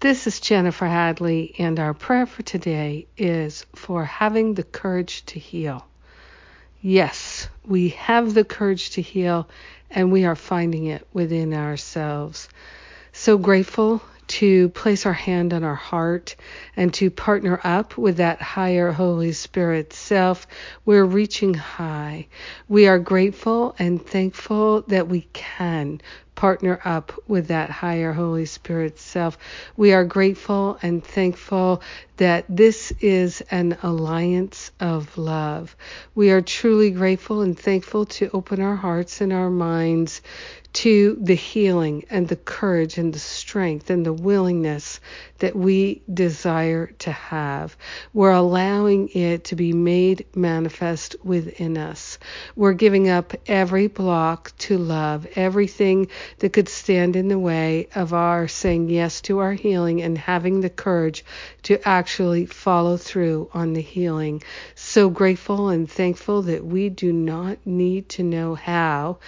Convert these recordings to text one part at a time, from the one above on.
This is Jennifer Hadley, and our prayer for today is for having the courage to heal. Yes, we have the courage to heal, and we are finding it within ourselves. So grateful to place our hand on our heart and to partner up with that higher Holy Spirit self. We're reaching high. We are grateful and thankful that we can partner up with that higher Holy Spirit self. We are grateful and thankful that this is an alliance of love. We are truly grateful and thankful to open our hearts and our minds to the healing and the courage and the strength and the willingness that we desire to have. We're allowing it to be made manifest within us. We're giving up every block to love, everything that could stand in the way of our saying yes to our healing and having the courage to actually follow through on the healing. So grateful and thankful that we do not need to know how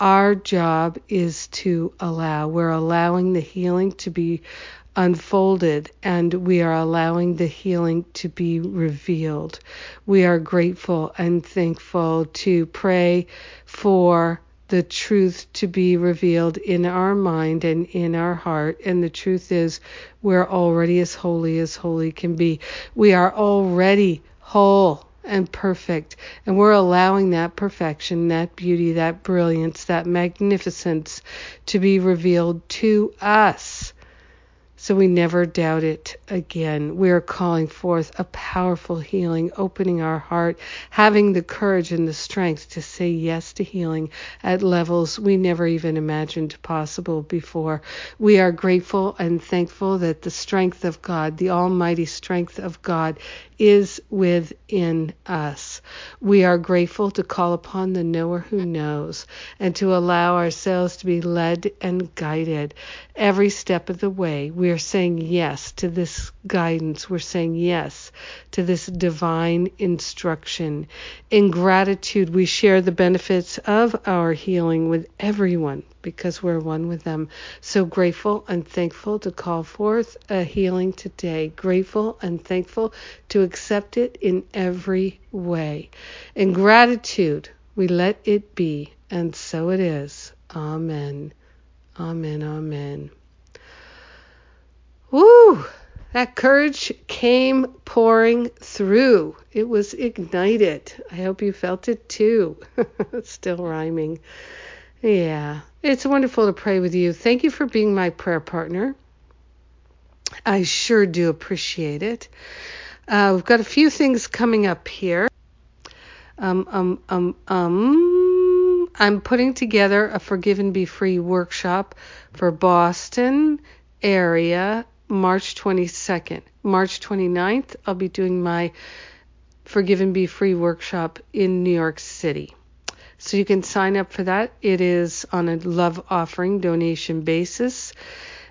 our job is to allow. We're allowing the healing to be unfolded and we are allowing the healing to be revealed. We are grateful and thankful to pray for the truth to be revealed in our mind and in our heart. And the truth is, we're already as holy as holy can be. We are already whole and perfect. And we're allowing that perfection, that beauty, that brilliance, that magnificence to be revealed to us so we never doubt it again. We are calling forth a powerful healing, opening our heart, having the courage and the strength to say yes to healing at levels we never even imagined possible before. We are grateful and thankful that the strength of God, the almighty strength of God, is within us. We are grateful to call upon the knower who knows and to allow ourselves to be led and guided every step of the way. We are saying yes to this guidance. We're saying yes to this divine instruction. In gratitude, we share the benefits of our healing with everyone because we're one with them. So grateful and thankful to call forth a healing today. Grateful and thankful to accept it in every way. In gratitude, we let it be, and so it is. Amen. Amen. Amen. Woo! That courage came pouring through. It was ignited. I hope you felt it too. still rhyming. Yeah, it's wonderful to pray with you. Thank you for being my prayer partner. I sure do appreciate it. Uh, we've got a few things coming up here. Um, um, um, um. I'm putting together a Forgive and Be Free workshop for Boston area March 22nd. March 29th, I'll be doing my Forgive and Be Free workshop in New York City. So you can sign up for that. It is on a love offering donation basis.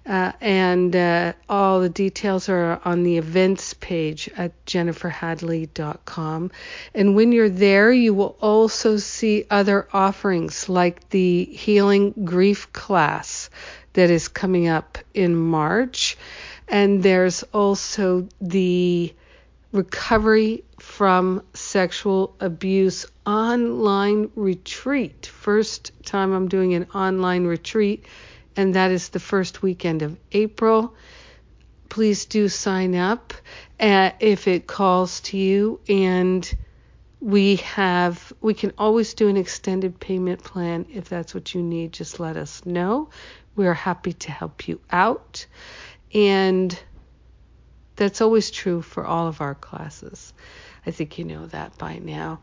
Uh, and uh, all the details are on the events page at jenniferhadley.com. And when you're there, you will also see other offerings like the Healing Grief class that is coming up in March. And there's also the Recovery from Sexual Abuse online retreat. First time I'm doing an online retreat, and that is the first weekend of April. Please do sign up uh, if it calls to you and we have we can always do an extended payment plan if that's what you need just let us know we're happy to help you out and that's always true for all of our classes. I think you know that by now.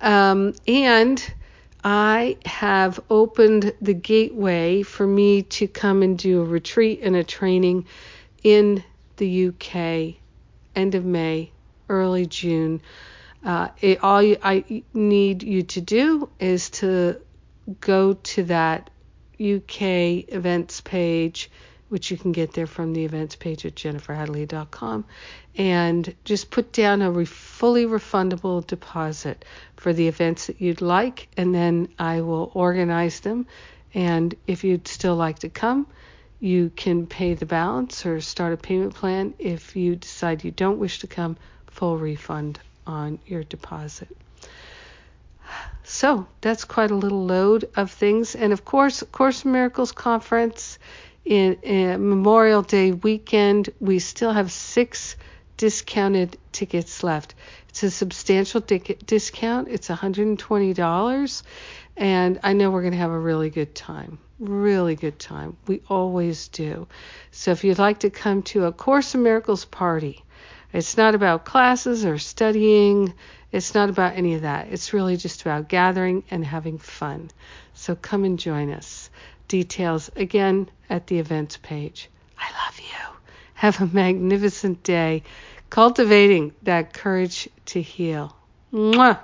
Um, and I have opened the gateway for me to come and do a retreat and a training in the UK, end of May, early June. Uh, it, all you, I need you to do is to go to that UK events page, which you can get there from the events page at jenniferhadley.com, and just put down a re- fully refundable deposit for the events that you'd like, and then I will organize them. And if you'd still like to come, you can pay the balance or start a payment plan. If you decide you don't wish to come, full refund on your deposit. So that's quite a little load of things. And of course, Course in Miracles conference in, in Memorial Day weekend, we still have six discounted tickets left. It's a substantial di- discount. It's $120, and I know we're going to have a really good time. Really good time. We always do. So if you'd like to come to a Course in Miracles party, it's not about classes or studying. It's not about any of that. It's really just about gathering and having fun. So come and join us. Details again at the events page. I love you. Have a magnificent day cultivating that courage to heal. Mwah!